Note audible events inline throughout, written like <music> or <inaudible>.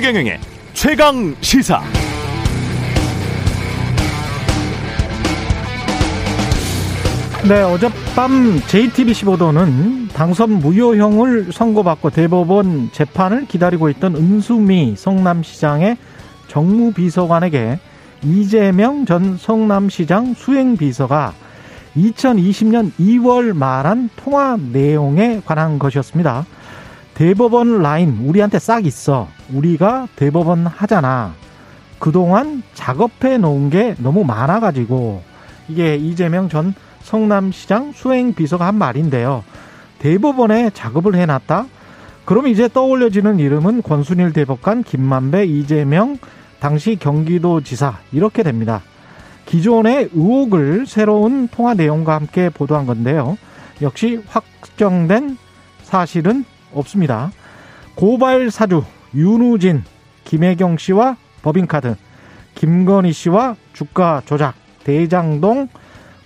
최경영의 최강 시사. 네, 어젯밤 JTBC 보도는 당선 무효형을 선고받고 대법원 재판을 기다리고 있던 은수미 성남시장의 정무비서관에게 이재명 전 성남시장 수행비서가 2020년 2월 말한 통화 내용에 관한 것이었습니다. 대법원 라인 우리한테 싹 있어. 우리가 대법원 하잖아. 그동안 작업해 놓은 게 너무 많아가지고 이게 이재명 전 성남시장 수행비서가 한 말인데요. 대법원에 작업을 해놨다? 그럼 이제 떠올려지는 이름은 권순일 대법관, 김만배, 이재명, 당시 경기도지사 이렇게 됩니다. 기존의 의혹을 새로운 통화 내용과 함께 보도한 건데요. 역시 확정된 사실은 없습니다. 고발 사주 윤우진, 김혜경 씨와 법인카드, 김건희 씨와 주가 조작, 대장동,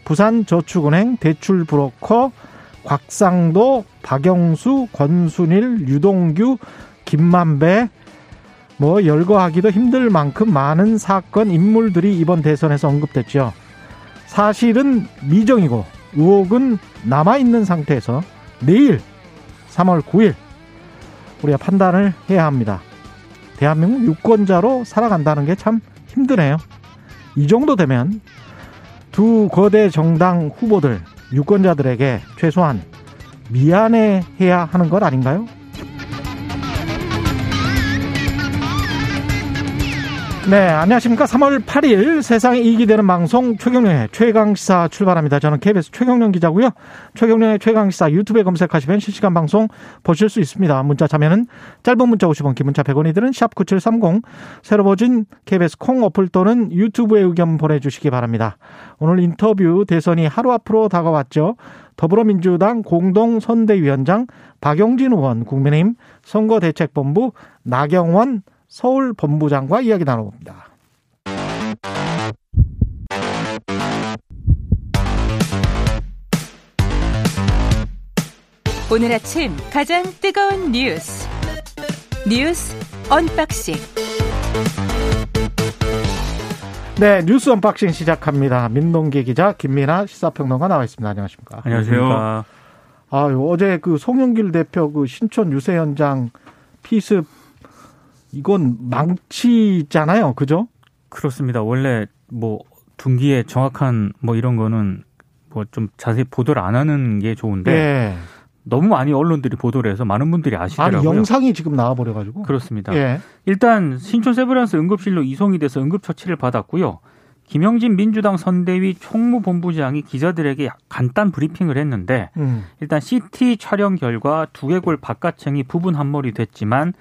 부산저축은행 대출 브로커, 곽상도, 박영수, 권순일, 유동규, 김만배, 뭐 열거하기도 힘들 만큼 많은 사건 인물들이 이번 대선에서 언급됐죠. 사실은 미정이고 의혹은 남아있는 상태에서 내일 3월 9일 우리가 판단을 해야 합니다. 대한민국 유권자로 살아간다는 게 참 힘드네요. 이 정도 되면 두 거대 정당 후보들 유권자들에게 최소한 미안해 해야 하는 것 아닌가요? 네, 안녕하십니까. 3월 8일 세상에 이익이 되는 방송 최경련의 최강시사 출발합니다. 저는 KBS 최경련 기자고요. 최경련의 최강시사 유튜브에 검색하시면 실시간 방송 보실 수 있습니다. 문자 참여는 짧은 문자 50원, 긴 문자 100원이 드는 샵9730 새로 버진 KBS 콩 어플 또는 유튜브에 의견 보내주시기 바랍니다. 오늘 인터뷰 대선이 하루 앞으로 다가왔죠. 더불어민주당 공동선대위원장 박용진 의원, 국민의힘 선거대책본부 나경원 서울 본부장과 이야기 나눠봅니다. 오늘 아침 가장 뜨거운 뉴스 뉴스 언박싱 네 뉴스 언박싱 시작합니다. 민동기 기자 김민아 시사평론가 나와 있습니다. 안녕하십니까? 안녕하세요. 아 어제 그 송영길 대표 그 신촌 유세 현장 피습 이건 망치잖아요. 그죠? 그렇습니다. 원래 뭐 둔기에 정확한 뭐 이런 거는 뭐 좀 자세히 보도를 안 하는 게 좋은데 네. 너무 많이 언론들이 보도를 해서 많은 분들이 아시더라고요. 아니 영상이 지금 나와 버려 가지고. 그렇습니다. 예. 일단 신촌 세브란스 응급실로 이송이 돼서 응급처치를 받았고요. 김영진 민주당 선대위 총무본부장이 기자들에게 간단 브리핑을 했는데 음. 일단 CT 촬영 결과 두개골 바깥층이 부분 함몰이 됐지만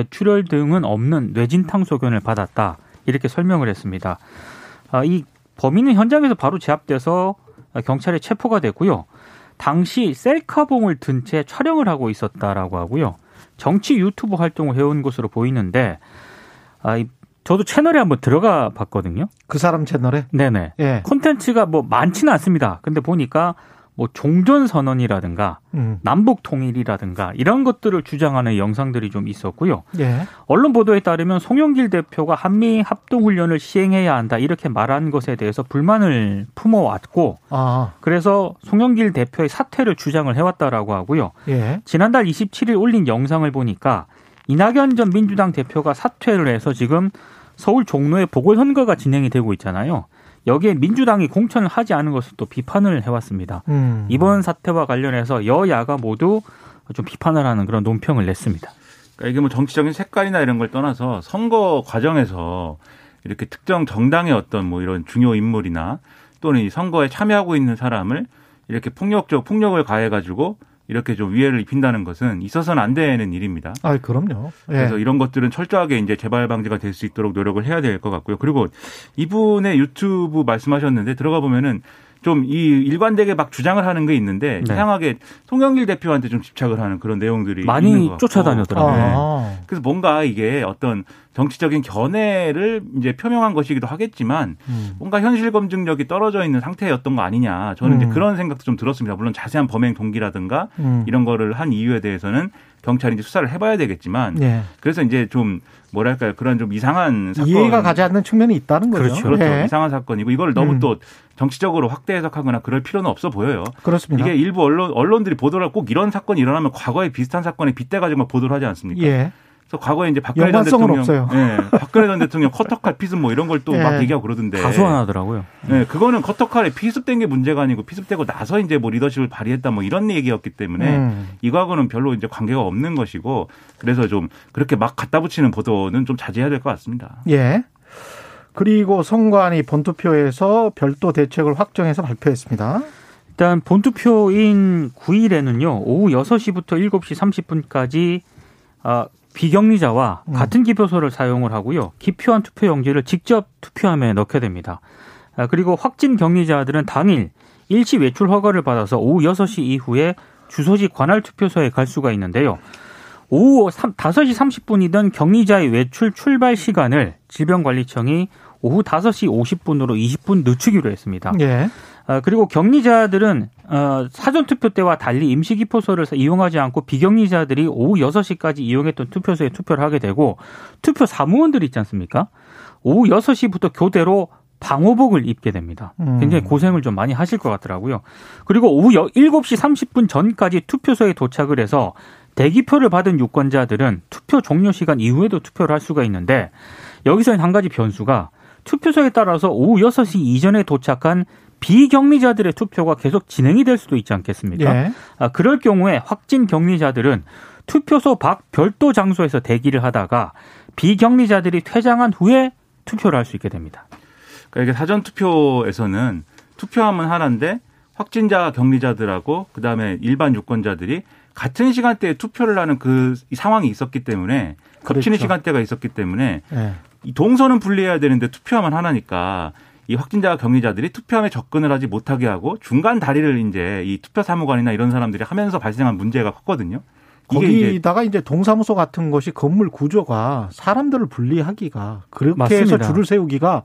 뇌출혈 등은 없는 뇌진탕 소견을 받았다. 이렇게 설명을 했습니다. 아, 이 범인은 현장에서 바로 제압돼서 경찰에 체포가 됐고요. 당시 셀카봉을 든 채 촬영을 하고 있었다라고 하고요. 정치 유튜브 활동을 해온 것으로 보이는데, 아, 저도 채널에 한번 들어가 봤거든요. 그 사람 채널에? 네네. 예. 콘텐츠가 뭐 많지는 않습니다. 근데 보니까 뭐 종전 선언이라든가 음. 남북 통일이라든가 이런 것들을 주장하는 영상들이 좀 있었고요. 예. 언론 보도에 따르면 송영길 대표가 한미 합동 훈련을 시행해야 한다 이렇게 말한 것에 대해서 불만을 품어왔고 아. 그래서 송영길 대표의 사퇴를 주장을 해왔다라고 하고요. 예. 지난달 27일 올린 영상을 보니까 이낙연 전 민주당 대표가 사퇴를 해서 지금 서울 종로에 보궐선거가 진행이 되고 있잖아요. 여기에 민주당이 공천을 하지 않은 것을 또 비판을 해왔습니다. 음. 이번 사태와 관련해서 여야가 모두 좀 비판을 하는 그런 논평을 냈습니다. 그러니까 이게 뭐 정치적인 색깔이나 이런 걸 떠나서 선거 과정에서 이렇게 특정 정당의 어떤 뭐 이런 중요 인물이나 또는 이 선거에 참여하고 있는 사람을 이렇게 폭력적 폭력을 가해가지고 이렇게 좀 위해를 입힌다는 것은 있어서는 안 되는 일입니다. 아, 그럼요. 예. 그래서 이런 것들은 철저하게 이제 재발 방지가 될 수 있도록 노력을 해야 될 것 같고요. 그리고 이분의 유튜브 말씀하셨는데 들어가 보면은 좀 이 일관되게 막 주장을 하는 게 있는데 네. 이상하게 송영길 대표한테 좀 집착을 하는 그런 내용들이 많이. 쫓아다녔더라고요. 네. 아. 그래서 뭔가 이게 어떤 정치적인 견해를 이제 표명한 것이기도 하겠지만 음. 뭔가 현실 검증력이 떨어져 있는 상태였던 거 아니냐. 저는 음. 이제 그런 생각도 좀 들었습니다. 물론 자세한 범행 동기라든가 음. 이런 거를 한 이유에 대해서는 경찰이 이제 수사를 해봐야 되겠지만 예. 그래서 이제 좀 뭐랄까요 그런 좀 이상한 사건 이해가 가지 않는 측면이 있다는 거죠. 그렇죠. 그렇죠 예. 이상한 사건이고 이걸 너무 음. 또 정치적으로 확대 해석하거나 그럴 필요는 없어 보여요. 그렇습니다. 이게 일부 언론 언론들이 보도를 꼭 이런 사건이 일어나면 과거에 비슷한 사건에 빗대 가지고 막 보도를 하지 않습니까? 예. 그래서 과거에 이제 박근혜 전 대통령, 없어요. 예, 박근혜 전 대통령 커터칼 피습 뭐 이런 걸 또막 예. 얘기하고 그러던데. 다 소환하더라고요. 네, 그거는 커터칼에 피습된 게 문제가 아니고 피습되고 나서 이제 뭐 리더십을 발휘했다 뭐 이런 얘기였기 때문에 음. 이거하고는 별로 이제 관계가 없는 것이고 그래서 좀 그렇게 막 갖다 붙이는 보도는 좀 자제해야 될 것 같습니다. 예. 그리고 선관위 본투표에서 별도 대책을 확정해서 발표했습니다. 일단 본투표인 9일에는요 오후 6시부터 7시 30분까지 아, 비격리자와 음. 같은 기표소를 사용을 하고요 기표한 투표용지를 직접 투표함에 넣게 됩니다. 아, 그리고 확진 격리자들은 당일 일시 외출 허가를 받아서 오후 6시 이후에 주소지 관할 투표소에 갈 수가 있는데요. 오후 3, 5시 30분이던 격리자의 외출 출발 시간을 질병관리청이 오후 5시 50분으로 20분 늦추기로 했습니다. 예. 아, 그리고 격리자들은 어, 사전 투표 때와 달리 임시 기표소를 이용하지 않고 비격리자들이 오후 6시까지 이용했던 투표소에 투표를 하게 되고 투표 사무원들 있지 않습니까? 오후 6시부터 교대로 방호복을 입게 됩니다. 음. 굉장히 고생을 좀 많이 하실 것 같더라고요. 그리고 오후 7시 30분 전까지 투표소에 도착을 해서 대기표를 받은 유권자들은 투표 종료 시간 이후에도 투표를 할 수가 있는데 여기서 한 가지 변수가 투표소에 따라서 오후 6시 이전에 도착한 비격리자들의 투표가 계속 진행이 될 수도 있지 않겠습니까? 예. 아, 그럴 경우에 확진 격리자들은 투표소 밖 별도 장소에서 대기를 하다가 비격리자들이 퇴장한 후에 투표를 할 수 있게 됩니다. 그러니까 이게 사전 투표에서는 투표하면 하나인데 확진자 격리자들하고 그다음에 일반 유권자들이 같은 시간대에 투표를 하는 그 상황이 있었기 때문에 겹치는 그렇죠. 시간대가 있었기 때문에 예. 이 동선은 분리해야 되는데 투표하면 하나니까 이 확진자 격리자들이 투표함에 접근을 하지 못하게 하고 중간 다리를 이제 이 투표 사무관이나 이런 사람들이 하면서 발생한 문제가 컸거든요. 이게 이제 거기다가 이제 동사무소 같은 것이 건물 구조가 사람들을 분리하기가 그렇게 맞습니다. 해서 줄을 세우기가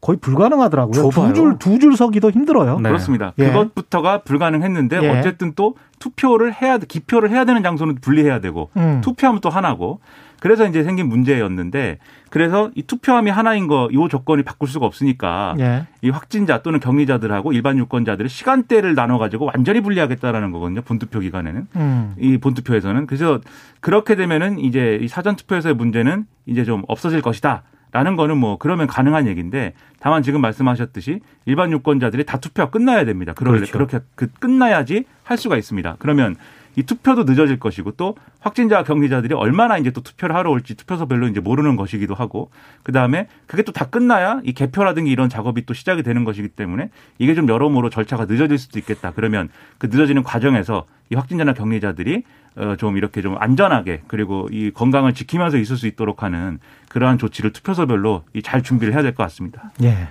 거의 불가능하더라고요. 두 줄 두 줄 서기도 힘들어요. 네. 그렇습니다. 예. 그것부터가 불가능했는데 예. 어쨌든 또 투표를 해야 돼- 기표를 해야 되는 장소는 분리해야 되고 음. 투표하면 또 하나고 그래서 이제 생긴 문제였는데 그래서 이 투표함이 하나인 거 이 조건이 바꿀 수가 없으니까 예. 이 확진자 또는 격리자들하고 일반 유권자들의 시간대를 나눠 가지고 완전히 분리하겠다라는 거거든요. 본투표 기간에는 음. 이 본투표에서는 그래서 그렇게 되면은 이제 이 사전 투표에서의 문제는 이제 좀 없어질 것이다. 라는 거는 뭐 그러면 가능한 얘기인데 다만 지금 말씀하셨듯이 일반 유권자들이 다 투표가 끝나야 됩니다. 그렇죠. 그렇게 그 끝나야지 할 수가 있습니다. 그러면 이 투표도 늦어질 것이고 또 확진자 격리자들이 얼마나 이제 또 투표를 하러 올지 투표소 별로 이제 모르는 것이기도 하고 그 다음에 그게 또 다 끝나야 이 개표라든지 이런 작업이 또 시작이 되는 것이기 때문에 이게 좀 여러모로 절차가 늦어질 수도 있겠다. 그러면 그 늦어지는 과정에서 이 확진자나 격리자들이 어, 좀 이렇게 좀 안전하게 그리고 이 건강을 지키면서 있을 수 있도록 하는 그러한 조치를 투표소별로 이잘 준비를 해야 될 것 같습니다. 예.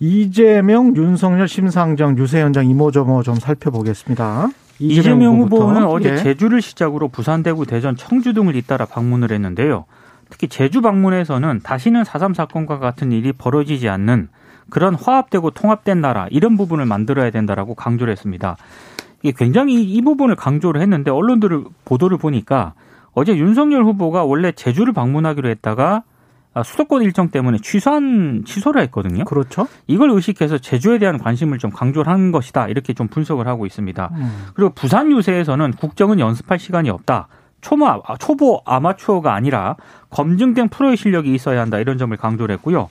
이재명, 윤석열, 심상정, 유세현장 이모저모 좀 살펴보겠습니다. 이재명 후보부터. 후보는 어제 예. 제주를 시작으로 부산, 대구, 대전, 청주 등을 잇따라 방문을 했는데요. 특히 제주 방문에서는 다시는 4.3 사건과 같은 일이 벌어지지 않는 그런 화합되고 통합된 나라 이런 부분을 만들어야 된다라고 강조를 했습니다. 이게 굉장히 이 부분을 강조를 했는데 언론들을 보도를 보니까 어제 윤석열 후보가 원래 제주를 방문하기로 했다가 아, 수도권 일정 때문에 취소한 취소를 했거든요. 그렇죠. 이걸 의식해서 제주에 대한 관심을 좀 강조를 한 것이다 이렇게 좀 분석을 하고 있습니다. 음. 그리고 부산 유세에서는 국정은 연습할 시간이 없다. 초마, 초보 아마추어가 아니라 검증된 프로의 실력이 있어야 한다 이런 점을 강조를 했고요.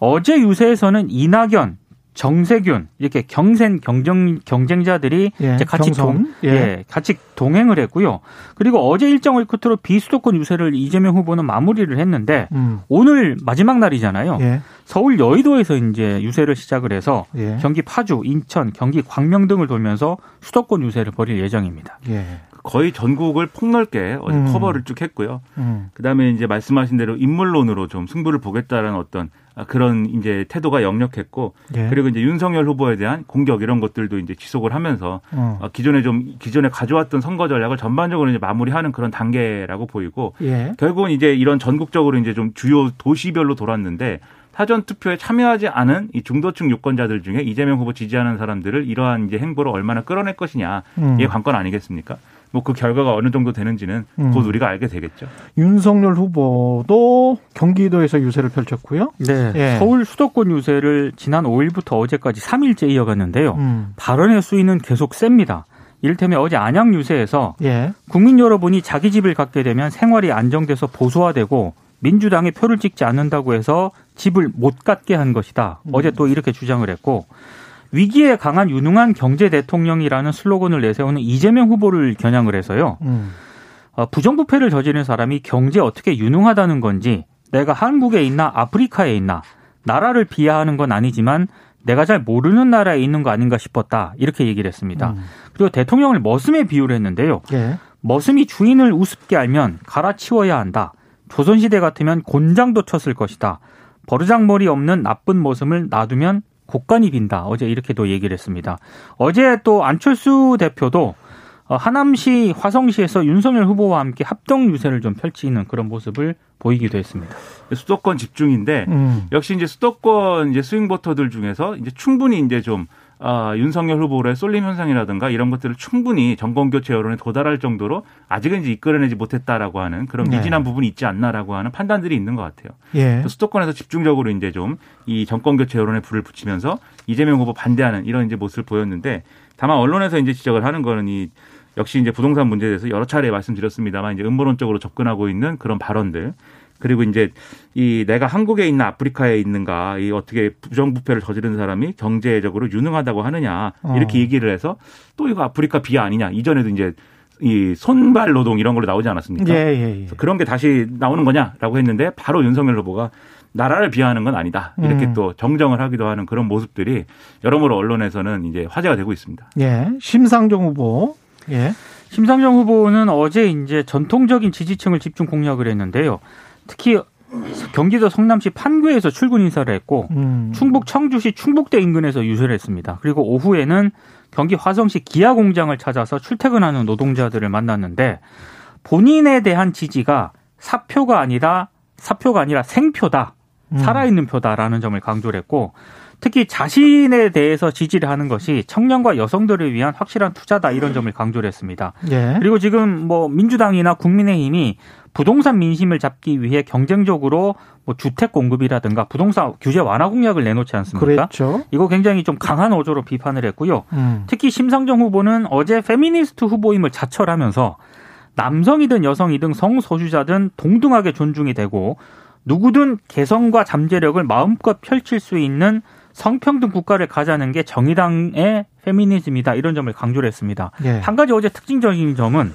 어제 유세에서는 이낙연, 정세균 이렇게 경센 경쟁 경쟁자들이 예, 이제 같이 경선. 동, 예. 예, 같이 동행을 했고요. 그리고 어제 일정을 끝으로 비수도권 유세를 이재명 후보는 마무리를 했는데 음. 오늘 마지막 날이잖아요. 예. 서울 여의도에서 이제 유세를 시작을 해서 예. 경기 파주, 인천, 경기 광명 등을 돌면서 수도권 유세를 벌일 예정입니다. 예. 거의 전국을 폭넓게 음. 커버를 쭉 했고요. 음. 그다음에 이제 말씀하신 대로 인물론으로 좀 승부를 보겠다라는 어떤 아, 그런 이제 태도가 역력했고 예. 그리고 이제 윤석열 후보에 대한 공격 이런 것들도 이제 지속을 하면서 어. 어, 기존에 좀 기존에 가져왔던 선거 전략을 전반적으로 이제 마무리하는 그런 단계라고 보이고 예. 결국은 이제 이런 전국적으로 이제 좀 주요 도시별로 돌았는데 사전 투표에 참여하지 않은 이 중도층 유권자들 중에 이재명 후보 지지하는 사람들을 이러한 이제 행보로 얼마나 끌어낼 것이냐 음. 이게 관건 아니겠습니까? 뭐 그 결과가 어느 정도 되는지는 음. 곧 우리가 알게 되겠죠. 윤석열 후보도 경기도에서 유세를 펼쳤고요. 네. 예. 서울 수도권 유세를 지난 5일부터 어제까지 3일째 이어갔는데요. 음. 발언의 수위는 계속 셉니다. 이를테면 어제 안양 유세에서 예. 국민 여러분이 자기 집을 갖게 되면 생활이 안정돼서 보수화되고 민주당에 표를 찍지 않는다고 해서 집을 못 갖게 한 것이다. 음. 어제 또 이렇게 주장을 했고 위기에 강한 유능한 경제 대통령이라는 슬로건을 내세우는 이재명 후보를 겨냥을 해서요. 음. 어, 부정부패를 저지른 사람이 경제 어떻게 유능하다는 건지 내가 한국에 있나 아프리카에 있나 나라를 비하하는 건 아니지만 내가 잘 모르는 나라에 있는 거 아닌가 싶었다 이렇게 얘기를 했습니다. 음. 그리고 대통령을 머슴에 비유를 했는데요. 예. 머슴이 주인을 우습게 알면 갈아치워야 한다. 조선시대 같으면 곤장도 쳤을 것이다. 버르장머리 없는 나쁜 머슴을 놔두면 곡간이 빈다. 어제 이렇게도 얘기를 했습니다. 어제 또 안철수 대표도 어, 하남시 화성시에서 윤석열 후보와 함께 합동 유세를 좀 펼치는 그런 모습을 보이기도 했습니다. 수도권 집중인데 음. 역시 이제 수도권 이제 스윙 보터들 중에서 이제 충분히 이제 좀 아, 윤석열 후보의 쏠림 현상이라든가 이런 것들을 충분히 정권 교체 여론에 도달할 정도로 아직은 이제 이끌어내지 못했다라고 하는 그런 네. 미진한 부분이 있지 않나라고 하는 판단들이 있는 것 같아요. 예. 수도권에서 집중적으로 이제 좀 이 정권 교체 여론에 불을 붙이면서 이재명 후보 반대하는 이런 이제 모습을 보였는데 다만 언론에서 이제 지적을 하는 거는 이 역시 이제 부동산 문제에 대해서 여러 차례 말씀드렸습니다만 이제 음모론적으로 접근하고 있는 그런 발언들 그리고 이제 이 내가 한국에 있나 아프리카에 있는가 이 어떻게 부정부패를 저지른 사람이 경제적으로 유능하다고 하느냐 이렇게 어. 얘기를 해서 또 이거 아프리카 비하 아니냐 이전에도 이제 이 손발 노동 이런 걸로 나오지 않았습니까? 예, 예, 예. 그런 게 다시 나오는 거냐라고 했는데 바로 윤석열 후보가 나라를 비하하는 건 아니다 이렇게 음. 또 정정을 하기도 하는 그런 모습들이 여러모로 언론에서는 이제 화제가 되고 있습니다. 예. 심상정 후보. 예. 심상정 후보는 어제 이제 전통적인 지지층을 집중 공략을 했는데요. 특히 경기도 성남시 판교에서 출근 인사를 했고 음. 충북 청주시 충북대 인근에서 유세를 했습니다. 그리고 오후에는 경기 화성시 기아 공장을 찾아서 출퇴근하는 노동자들을 만났는데 본인에 대한 지지가 사표가 아니라 사표가 아니라 생표다. 음. 살아있는 표다라는 점을 강조를 했고 특히 자신에 대해서 지지를 하는 것이 청년과 여성들을 위한 확실한 투자다 이런 점을 강조를 했습니다. 예. 그리고 지금 뭐 민주당이나 국민의힘이 부동산 민심을 잡기 위해 경쟁적으로 뭐 주택 공급이라든가 부동산 규제 완화 공약을 내놓지 않습니까? 그랬죠. 이거 굉장히 좀 강한 어조로 비판을 했고요. 음. 특히 심상정 후보는 어제 페미니스트 후보임을 자철하면서 남성이든 여성이든 성소수자든 동등하게 존중이 되고 누구든 개성과 잠재력을 마음껏 펼칠 수 있는 성평등 국가를 가자는 게 정의당의 페미니즘이다 이런 점을 강조를 했습니다. 예. 한 가지 어제 특징적인 점은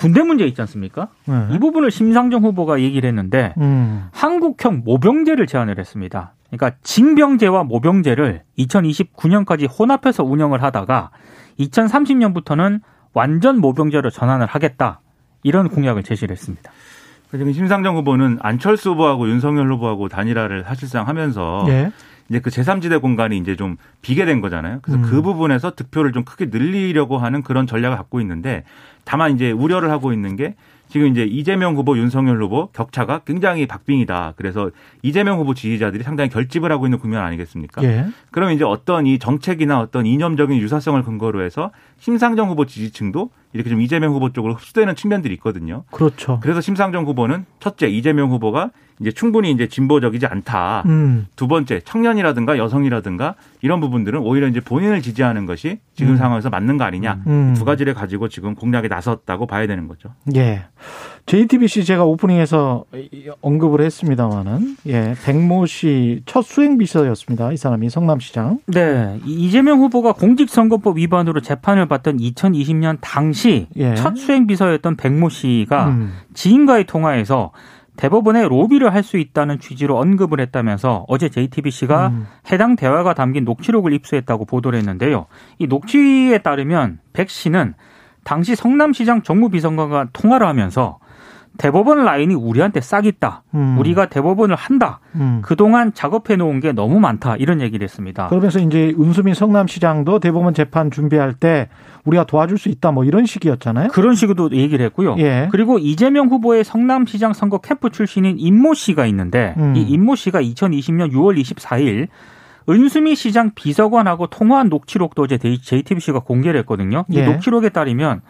군대 문제 있지 않습니까? 예. 이 부분을 심상정 후보가 얘기를 했는데 음. 한국형 모병제를 제안을 했습니다. 그러니까 징병제와 모병제를 2029년까지 혼합해서 운영을 하다가 2030년부터는 완전 모병제로 전환을 하겠다. 이런 공약을 제시를 했습니다. 지금 심상정 후보는 안철수 후보하고 윤석열 후보하고 단일화를 사실상 하면서 예. 이제 그 제3지대 공간이 이제 좀 비게 된 거잖아요. 그래서 음. 그 부분에서 득표를 좀 크게 늘리려고 하는 그런 전략을 갖고 있는데 다만 이제 우려를 하고 있는 게 지금 이제 이재명 후보, 윤석열 후보 격차가 굉장히 박빙이다. 그래서 이재명 후보 지지자들이 상당히 결집을 하고 있는 국면 아니겠습니까? 예. 그럼 이제 어떤 이 정책이나 어떤 이념적인 유사성을 근거로 해서 심상정 후보 지지층도 이렇게 좀 이재명 후보 쪽으로 흡수되는 측면들이 있거든요. 그렇죠. 그래서 심상정 후보는 첫째 이재명 후보가 이제 충분히 이제 진보적이지 않다. 음. 두 번째 청년이라든가 여성이라든가 이런 부분들은 오히려 이제 본인을 지지하는 것이 지금 음. 상황에서 맞는 거 아니냐 음. 두 가지를 가지고 지금 공략에 나섰다고 봐야 되는 거죠. 예. JTBC 제가 오프닝에서 언급을 했습니다마는 예, 백모 씨 첫 수행 비서였습니다. 이 사람이 성남시장. 네. 이- 이재명 후보가 공직선거법 위반으로 재판을 받던 2020년 당시 예. 첫 수행 비서였던 백모 씨가 음. 지인과의 통화에서 대법원에 로비를 할 수 있다는 취지로 언급을 했다면서 어제 JTBC가 음. 해당 대화가 담긴 녹취록을 입수했다고 보도를 했는데요. 이 녹취에 따르면 백 씨는 당시 성남시장 정무비서관과 통화를 하면서 대법원 라인이 우리한테 싹 있다. 음. 우리가 대법원을 한다. 음. 그동안 작업해 놓은 게 너무 많다. 이런 얘기를 했습니다. 그러면서 이제 은수민 성남시장도 대법원 재판 준비할 때 우리가 도와줄 수 있다 뭐 이런 식이었잖아요. 그런 식으로 얘기를 했고요. 예. 그리고 이재명 후보의 성남시장 선거 캠프 출신인 임모 씨가 있는데 음. 이 임모 씨가 2020년 6월 24일 은수미 시장 비서관하고 통화한 녹취록도 어제 JTBC가 공개를 했거든요. 이 예. 녹취록에 따르면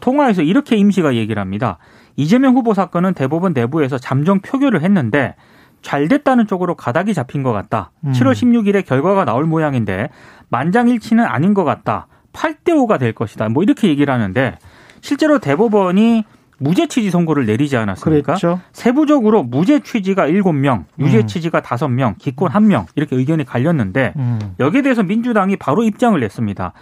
통화에서 이렇게 임 씨가 얘기를 합니다. 이재명 후보 사건은 대법원 내부에서 잠정 표결을 했는데 잘 됐다는 쪽으로 가닥이 잡힌 것 같다. 음. 7월 16일에 결과가 나올 모양인데 만장일치는 아닌 것 같다. 8대 5가 될 것이다. 뭐 이렇게 얘기를 하는데 실제로 대법원이 무죄 취지 선고를 내리지 않았습니까? 그랬죠. 세부적으로 무죄 취지가 7명, 유죄 음. 취지가 5명, 기권 1명 이렇게 의견이 갈렸는데 음. 여기에 대해서 민주당이 바로 입장을 냈습니다.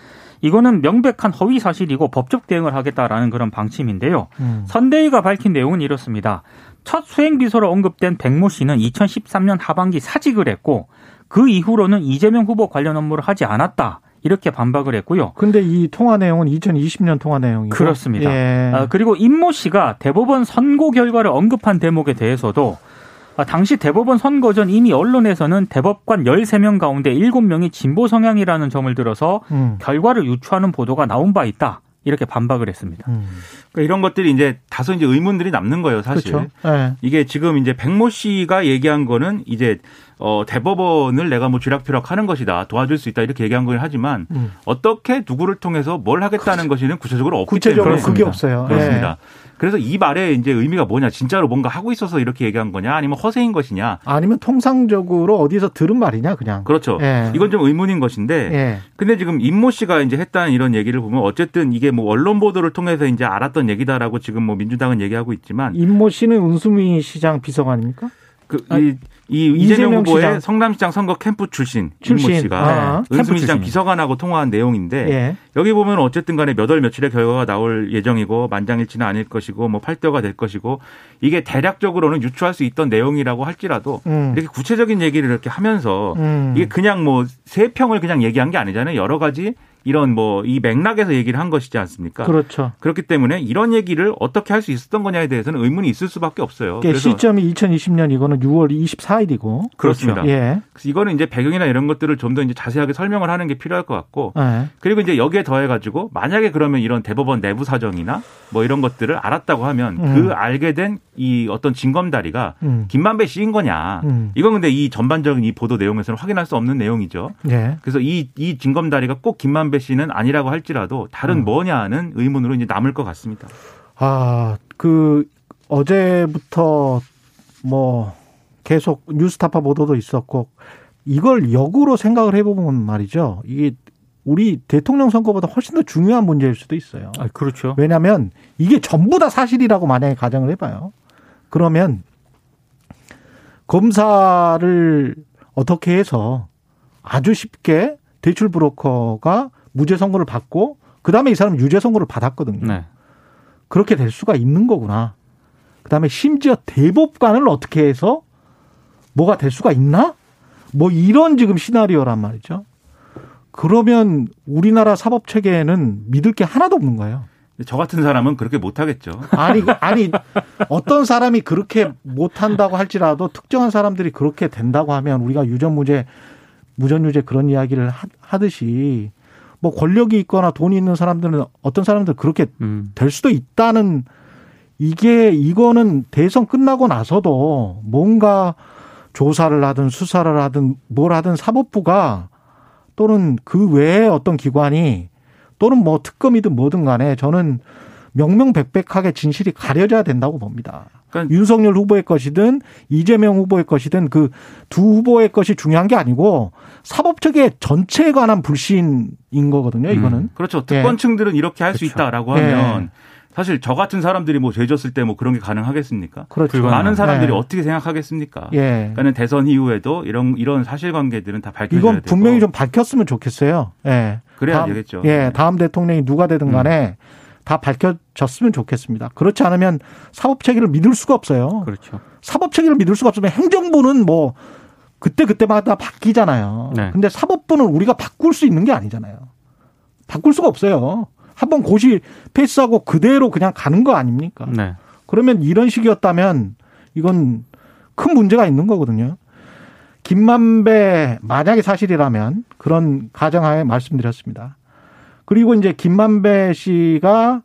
이거는 명백한 허위 사실이고 법적 대응을 하겠다라는 그런 방침인데요. 음. 선대위가 밝힌 내용은 이렇습니다. 첫 수행 비서로 언급된 백모 씨는 2013년 하반기 사직을 했고 그 이후로는 이재명 후보 관련 업무를 하지 않았다. 이렇게 반박을 했고요. 근데 이 통화 내용은 2020년 통화 내용이고 그렇습니다. 예. 아, 그리고 임모 씨가 대법원 선고 결과를 언급한 대목에 대해서도 아, 당시 대법원 선거 전 이미 언론에서는 대법관 13명 가운데 7명이 진보 성향이라는 점을 들어서 음. 결과를 유추하는 보도가 나온 바 있다. 이렇게 반박을 했습니다. 음. 그러니까 이런 것들이 이제 다소 이제 의문들이 남는 거예요, 사실. 그렇죠. 예. 이게 지금 이제 백모 씨가 얘기한 거는 이제 어 대법원을 내가 뭐 쥐락펴락 하는 것이다 도와줄 수 있다 이렇게 얘기한 거긴 하지만 음. 어떻게 누구를 통해서 뭘 하겠다는 것이는 구체적으로 없기 구체적으로 때문에 그게 없어요. 그렇습니다. 그래서 이 말에 이제 의미가 뭐냐 진짜로 뭔가 하고 있어서 이렇게 얘기한 거냐 아니면 허세인 것이냐 아니면 통상적으로 어디서 들은 말이냐 그냥. 그렇죠. 예. 이건 좀 의문인 것인데 예. 근데 지금 임모 씨가 이제 했다는 이런 얘기를 보면 어쨌든 이게 뭐 언론 보도를 통해서 이제 알았던 얘기다라고 지금 뭐 민주당은 얘기하고 있지만 임모 씨는 운수미 시장 비서관 아닙니까? 그 아, 이, 이 이재명 이재명 후보의 시장. 성남시장 선거 캠프 출신, 출신. 임모 씨가 아, 캠프 은수미 시장. 비서관하고 통화한 내용인데 예. 여기 보면 어쨌든 간에 몇 월 며칠에 결과가 나올 예정이고 만장일치는 아닐 것이고 뭐 8대가 될 것이고 이게 대략적으로는 유추할 수 있던 내용이라고 할지라도 음. 이렇게 구체적인 얘기를 이렇게 하면서 음. 이게 그냥 뭐 세 평을 그냥 얘기한 게 아니잖아요. 여러 가지 이런 뭐 이 맥락에서 얘기를 한 것이지 않습니까? 그렇죠. 그렇기 때문에 이런 얘기를 어떻게 할 수 있었던 거냐에 대해서는 의문이 있을 수밖에 없어요. 그게 시점이 2020년 이거는 6월 24일이고. 그렇습니다. 예. 그래서 이거는 이제 배경이나 이런 것들을 좀 더 이제 자세하게 설명을 하는 게 필요할 것 같고 예. 그리고 이제 여기에 더해가지고 만약에 그러면 이런 대법원 내부 사정이나 뭐 이런 것들을 알았다고 하면 음. 그 알게 된 이 어떤 징검다리가 음. 김만배 씨인 거냐 음. 이건 근데 이 전반적인 이 보도 내용에서는 확인할 수 없는 내용이죠. 예. 그래서 이, 이 징검다리가 꼭 김만배 씨는 아니라고 할지라도 다른 음. 뭐냐는 의문으로 이제 남을 것 같습니다. 아, 그 어제부터 뭐 계속 뉴스타파 보도도 있었고 이걸 역으로 생각을 해보면 말이죠. 이게 우리 대통령 선거보다 훨씬 더 중요한 문제일 수도 있어요. 아, 그렇죠. 왜냐하면 이게 전부 다 사실이라고 만약에 가정을 해봐요. 그러면 검사를 어떻게 해서 아주 쉽게 대출 브로커가 무죄 선고를 받고 그 다음에 이 사람 유죄 선고를 받았거든요. 네. 그렇게 될 수가 있는 거구나. 그 다음에 심지어 대법관을 어떻게 해서 뭐가 될 수가 있나? 뭐 이런 지금 시나리오란 말이죠. 그러면 우리나라 사법 체계에는 믿을 게 하나도 없는 거예요. 저 같은 사람은 그렇게 못하겠죠. 아니, <laughs> 아니, 어떤 사람이 그렇게 못한다고 할지라도 특정한 사람들이 그렇게 된다고 하면 우리가 유전 무죄, 무전유죄 그런 이야기를 하- 하듯이 뭐 권력이 있거나 돈이 있는 사람들은 어떤 사람들 그렇게 음. 될 수도 있다는 이게 이거는 대선 끝나고 나서도 뭔가 조사를 하든 수사를 하든 뭘 하든 사법부가 또는 그 외에 어떤 기관이 또는 뭐 특검이든 뭐든 간에 저는 명명백백하게 진실이 가려져야 된다고 봅니다. 그러니까 윤석열 후보의 것이든 이재명 후보의 것이든 그 두 후보의 것이 중요한 게 아니고 사법체계 전체에 관한 불신인 거거든요. 이거는. 그렇죠. 특권층들은 이렇게 할수 그렇죠. 있다라고 예. 하면 사실 저 같은 사람들이 뭐 죄졌을 때 뭐 그런 게 가능하겠습니까? 그렇죠. 불가능하죠. 많은 사람들이 네. 어떻게 생각하겠습니까? 예. 그러니까는 대선 이후에도 이런 이런 사실관계들은 다 밝혀져야 이건 되고 분명히 좀 밝혔으면 좋겠어요. 예. 그래야 다음, 되겠죠. 예, 다음 대통령이 누가 되든 음. 간에 다 밝혀졌으면 좋겠습니다. 그렇지 않으면 사법 체계를 믿을 수가 없어요. 그렇죠. 사법 체계를 믿을 수가 없으면 행정부는 뭐 그때 그때마다 바뀌잖아요. 네. 근데 사법부는 우리가 바꿀 수 있는 게 아니잖아요. 바꿀 수가 없어요. 한번 고시 패스하고 그대로 그냥 가는 거 아닙니까? 네. 그러면 이런 식이었다면 이건 큰 문제가 있는 거거든요. 김만배 만약에 사실이라면 그런 가정하에 말씀드렸습니다. 그리고 이제 김만배 씨가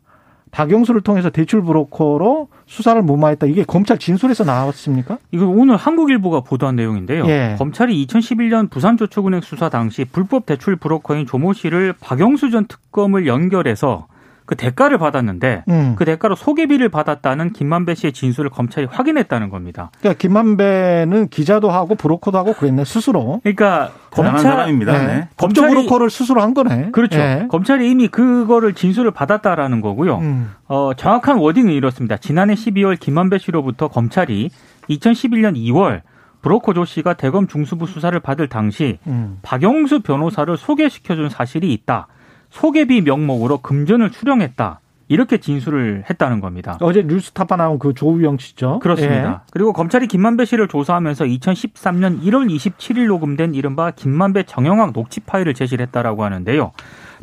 박영수를 통해서 대출 브로커로 수사를 무마했다. 이게 검찰 진술에서 나왔습니까? 이거 오늘 한국일보가 보도한 내용인데요. 예. 검찰이 2011년 부산저축은행 수사 당시 불법 대출 브로커인 조모 씨를 박영수 전 특검을 연결해서 그 대가를 받았는데 음. 그 대가로 소개비를 받았다는 김만배 씨의 진술을 검찰이 확인했다는 겁니다. 그러니까 김만배는 기자도 하고 브로커도 하고 그랬네 스스로. 그러니까 검찰 사람입니다. 네. 네. 검찰이- 브로커를 스스로 한 거네. 그렇죠. 예. 검찰이 이미 그거를 진술을 받았다라는 거고요. 음. 어, 정확한 워딩은 이렇습니다. 지난해 12월 김만배 씨로부터 검찰이 2011년 2월 브로커 조 씨가 대검 중수부 수사를 받을 당시 음. 박영수 변호사를 소개시켜준 사실이 있다. 소개비 명목으로 금전을 수령했다. 이렇게 진술을 했다는 겁니다. 어제 뉴스타파 나온 그 조우영 씨죠. 그렇습니다. 그리고 검찰이 김만배 씨를 조사하면서 2013년 1월 27일 녹음된 이른바 김만배 정영학 녹취 파일을 제시를 했다라고 하는데요.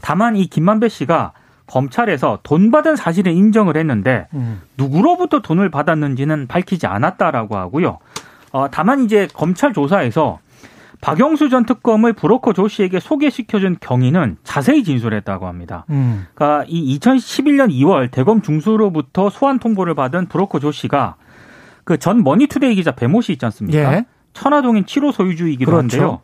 다만 이 김만배 씨가 검찰에서 돈 받은 사실은 인정을 했는데 예. 음. 누구로부터 돈을 받았는지는 밝히지 않았다라고 하고요. 어, 다만 이제 검찰 조사에서 박영수 전 특검을 브로커 조 씨에게 소개시켜준 경위는 자세히 진술했다고 합니다. 음. 그러니까 이 2011년 2월 대검 중수로부터 소환 통보를 받은 브로커 조 씨가 그 전 머니투데이 기자 배모 씨 있지 않습니까? 예. 천화동인 7호 소유주이기도 그렇죠. 한데요.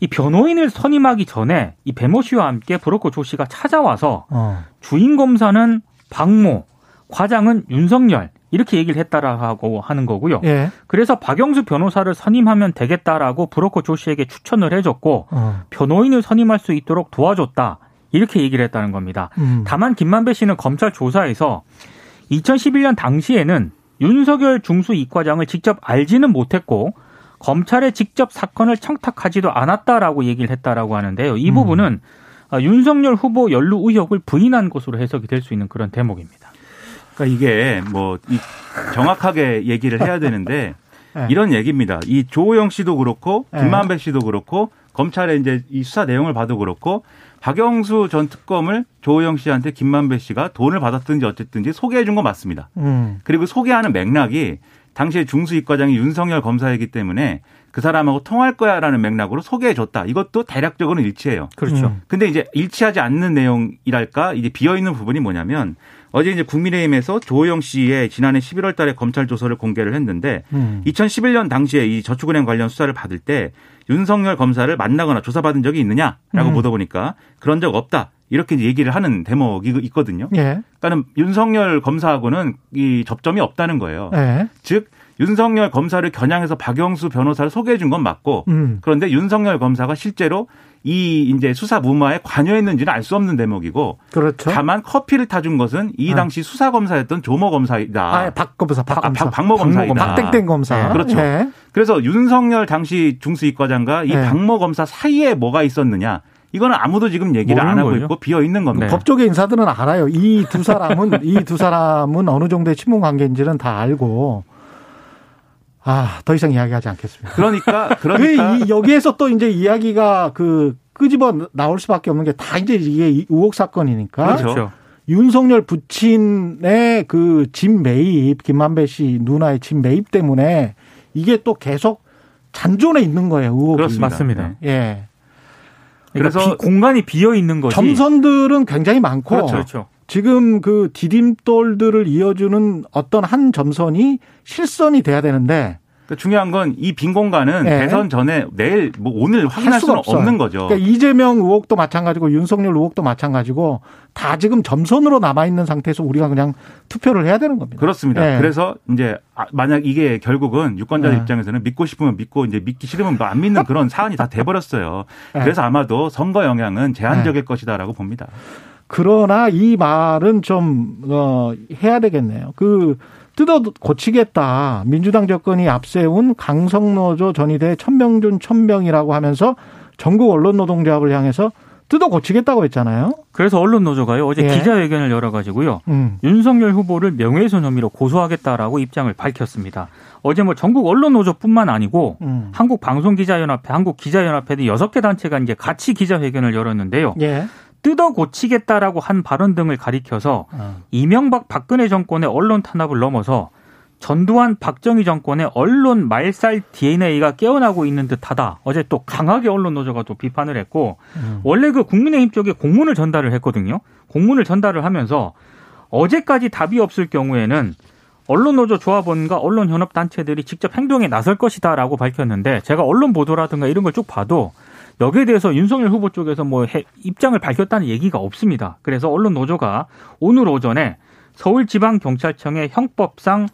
이 변호인을 선임하기 전에 이 배모 씨와 함께 브로커 조 씨가 찾아와서 어. 주임 검사는 박모, 과장은 윤석열 이렇게 얘기를 했다라고 하는 거고요. 예. 그래서 박영수 변호사를 선임하면 되겠다라고 브로커 조 씨에게 추천을 해줬고 어. 변호인을 선임할 수 있도록 도와줬다 이렇게 얘기를 했다는 겁니다. 음. 다만 김만배 씨는 검찰 조사에서 2011년 당시에는 윤석열 중수 이과장을 직접 알지는 못했고 검찰에 직접 사건을 청탁하지도 않았다라고 얘기를 했다라고 하는데요. 이 음. 부분은 아, 윤석열 후보 연루 의혹을 부인한 것으로 해석이 될 수 있는 그런 대목입니다. 그러니까 이게 뭐이 정확하게 얘기를 해야 되는데 예. 이런 얘기입니다. 이 조호영 씨도 그렇고 네. 김만배 씨도 그렇고 검찰에 이제 이 수사 내용을 봐도 그렇고 박영수 전 특검을 조호영 씨한테 김만배 씨가 돈을 받았든지 어쨌든지 소개해 준 건 맞습니다. 음. 그리고 소개하는 맥락이 당시에 중수이과장이 윤석열 검사이기 때문에 그 사람하고 통할 거야라는 맥락으로 소개해 줬다. 이것도 대략적으로는 일치해요. 그렇죠. 음. 근데 이제 일치하지 않는 내용이랄까 이제 비어 있는 부분이 뭐냐면 어제 이제 국민의힘에서 조호영 씨의 지난해 11월 달에 검찰 조서를 공개를 했는데 음. 2011년 당시에 이 저축은행 관련 수사를 받을 때 윤석열 검사를 만나거나 조사받은 적이 있느냐라고 음. 물어보니까 그런 적 없다. 이렇게 얘기를 하는 대목이 있거든요. 예. 그러니까는 윤석열 검사하고는 이 접점이 없다는 거예요. 예. 즉 윤석열 검사를 겨냥해서 박영수 변호사를 소개해 준 건 맞고 음. 그런데 윤석열 검사가 실제로 이 이제 수사 무마에 관여했는지는 알 수 없는 대목이고 그렇죠. 다만 커피를 타준 것은 이 아. 당시 수사 검사였던 조모 검사이다. 아, 박 검사, 박 박- 검사. 박- 박모 검사이다. 박땡땡 검사. 네, 그렇죠. 예. 그래서 윤석열 당시 중수이과장과 이 네. 박모 검사 사이에 뭐가 있었느냐 이거는 아무도 지금 얘기를 안 하고 거죠. 있고 비어 있는 겁니다. 네. 법조계 인사들은 알아요. 이 두 사람은 <laughs> 이 두 사람은 어느 정도의 친분 관계인지는 다 알고 아, 더 이상 이야기하지 않겠습니다. 그러니까 <laughs> 그 그러니까 이- 여기에서 또 이제 이야기가 그 끄집어 나올 수밖에 없는 게 다 이제 이게 이 의혹 사건이니까 그렇죠. 그렇죠. 윤석열 부친의 그 집 매입 김만배 씨 누나의 집 매입 때문에 이게 또 계속 잔존해 있는 거예요 의혹이. 그렇습니다. 맞습니다. 네. 예. 그래서 그래서- 공간이 비어 있는 거지. 점선들은 굉장히 많고 그렇죠. 그렇죠. 지금 그 디딤돌들을 이어주는 어떤 한 점선이 실선이 돼야 되는데 그러니까 중요한 건 이 빈 공간은 네. 대선 전에 내일 뭐 오늘 확인할 수는 없어요. 없는 거죠. 그러니까 이재명 의혹도 마찬가지고 윤석열 의혹도 마찬가지고 다 지금 점선으로 남아 있는 상태에서 우리가 그냥 투표를 해야 되는 겁니다. 그렇습니다. 네. 그래서 이제 아, 만약 이게 결국은 유권자 네. 입장에서는 믿고 싶으면 믿고 이제 믿기 싫으면 안 믿는 그런 사안이 다 돼버렸어요. 네. 그래서 아마도 선거 영향은 제한적일 것이다라고 봅니다. 그러나 이 말은 좀 어, 해야 되겠네요. 그 뜯어 고치겠다. 민주당 정권이 앞세운 강성노조 전의대 천명준 천명이라고 하면서 전국 언론 노동조합을 향해서 뜯어 고치겠다고 했잖아요. 그래서 언론 노조가요 어제 예. 기자회견을 열어가지고요 음. 윤석열 후보를 명예훼손 혐의로 고소하겠다라고 입장을 밝혔습니다. 어제 뭐 전국 언론 노조뿐만 아니고 음. 한국 방송기자연합회, 한국 기자연합회 등 여섯 개 단체가 이제 같이 기자회견을 열었는데요. 예. 뜯어 고치겠다라고 한 발언 등을 가리켜서 어. 이명박 박근혜 정권의 언론 탄압을 넘어서 전두환 박정희 정권의 언론 말살 DNA가 깨어나고 있는 듯하다. 어제 또 강하게 언론 노조가 또 비판을 했고 음. 원래 그 국민의힘 쪽에 공문을 전달을 했거든요. 공문을 전달을 하면서 어제까지 답이 없을 경우에는 언론 노조 조합원과 언론 현업 단체들이 직접 행동에 나설 것이다라고 밝혔는데 제가 언론 보도라든가 이런 걸 쭉 봐도 여기에 대해서 윤석열 후보 쪽에서 뭐 해- 입장을 밝혔다는 얘기가 없습니다. 그래서 언론 노조가 오늘 오전에 서울지방경찰청에 형법상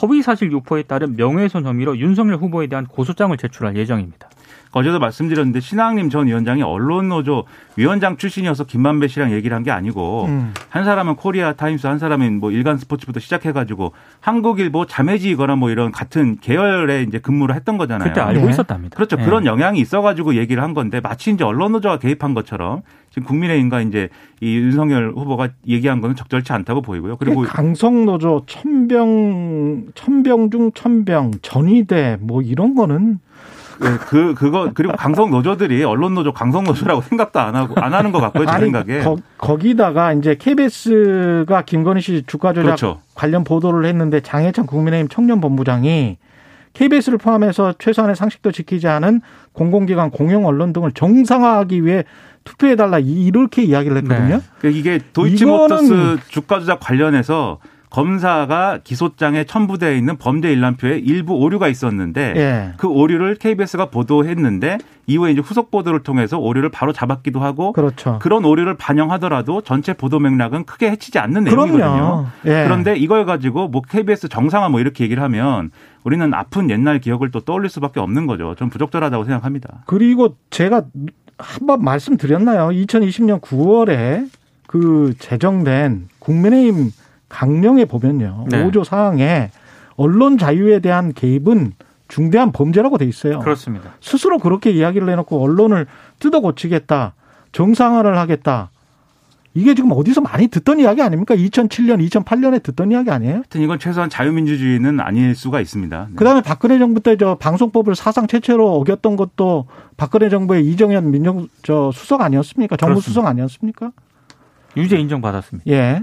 허위사실 유포에 따른 명예훼손 혐의로 윤석열 후보에 대한 고소장을 제출할 예정입니다. 어제도 말씀드렸는데 신학림 전 위원장이 언론노조 위원장 출신이어서 김만배 씨랑 얘기를 한 게 아니고 음. 한 사람은 코리아 타임스 한 사람은 뭐 일간 스포츠부터 시작해가지고 한국일보 자매지거나 뭐 이런 같은 계열에 이제 근무를 했던 거잖아요. 그때 알고 네. 있었답니다. 그렇죠. 예. 그런 영향이 있어가지고 얘기를 한 건데 마치 이제 언론노조가 개입한 것처럼 지금 국민의힘과 이제 이 윤석열 후보가 얘기한 거는 적절치 않다고 보이고요. 그리고 강성노조 첨병 첨병 중 첨병 전위대 뭐 이런 거는 예, 그 그거 그리고 강성 노조들이 언론 노조 강성 노조라고 생각도 안 하고 안 하는 것 같고요. 제 생각에. 거, 기다가 이제 KBS가 김건희 씨 주가 조작 그렇죠. 관련 보도를 했는데 장해찬 국민의힘 청년본부장이 KBS를 포함해서 최소한의 상식도 지키지 않은 공공기관 공영 언론 등을 정상화하기 위해 투표해달라 이- 이렇게 이야기를 했거든요. 네. 그 이게 도이치모터스 주가 조작 관련해서 검사가 기소장에 첨부되어 있는 범죄 일람표에 일부 오류가 있었는데 예. 그 오류를 KBS가 보도했는데 이후에 이제 후속 보도를 통해서 오류를 바로 잡았기도 하고 그렇죠. 그런 오류를 반영하더라도 전체 보도 맥락은 크게 해치지 않는 내용이거든요. 예. 그런데 이걸 가지고 뭐 KBS 정상화 뭐 이렇게 얘기를 하면 우리는 아픈 옛날 기억을 또 떠올릴 수밖에 없는 거죠. 좀 부적절하다고 생각합니다. 그리고 제가 한 번 말씀드렸나요? 2020년 9월에 그 제정된 국민의힘 강령에 보면요. 네. 5조 사항에 언론 자유에 대한 개입은 중대한 범죄라고 돼 있어요. 그렇습니다. 스스로 그렇게 이야기를 해놓고 언론을 뜯어 고치겠다, 정상화를 하겠다. 이게 지금 어디서 많이 듣던 이야기 아닙니까? 2007년, 2008년에 듣던 이야기 아니에요? 하여튼 이건 최소한 자유민주주의는 아닐 수가 있습니다. 네. 그다음에 박근혜 정부 때 저 방송법을 사상 최초로 어겼던 것도 박근혜 정부의 이정현 민정 저 수석 아니었습니까? 정무 그렇습니다. 수석 아니었습니까? 유죄 인정받았습니다. 예.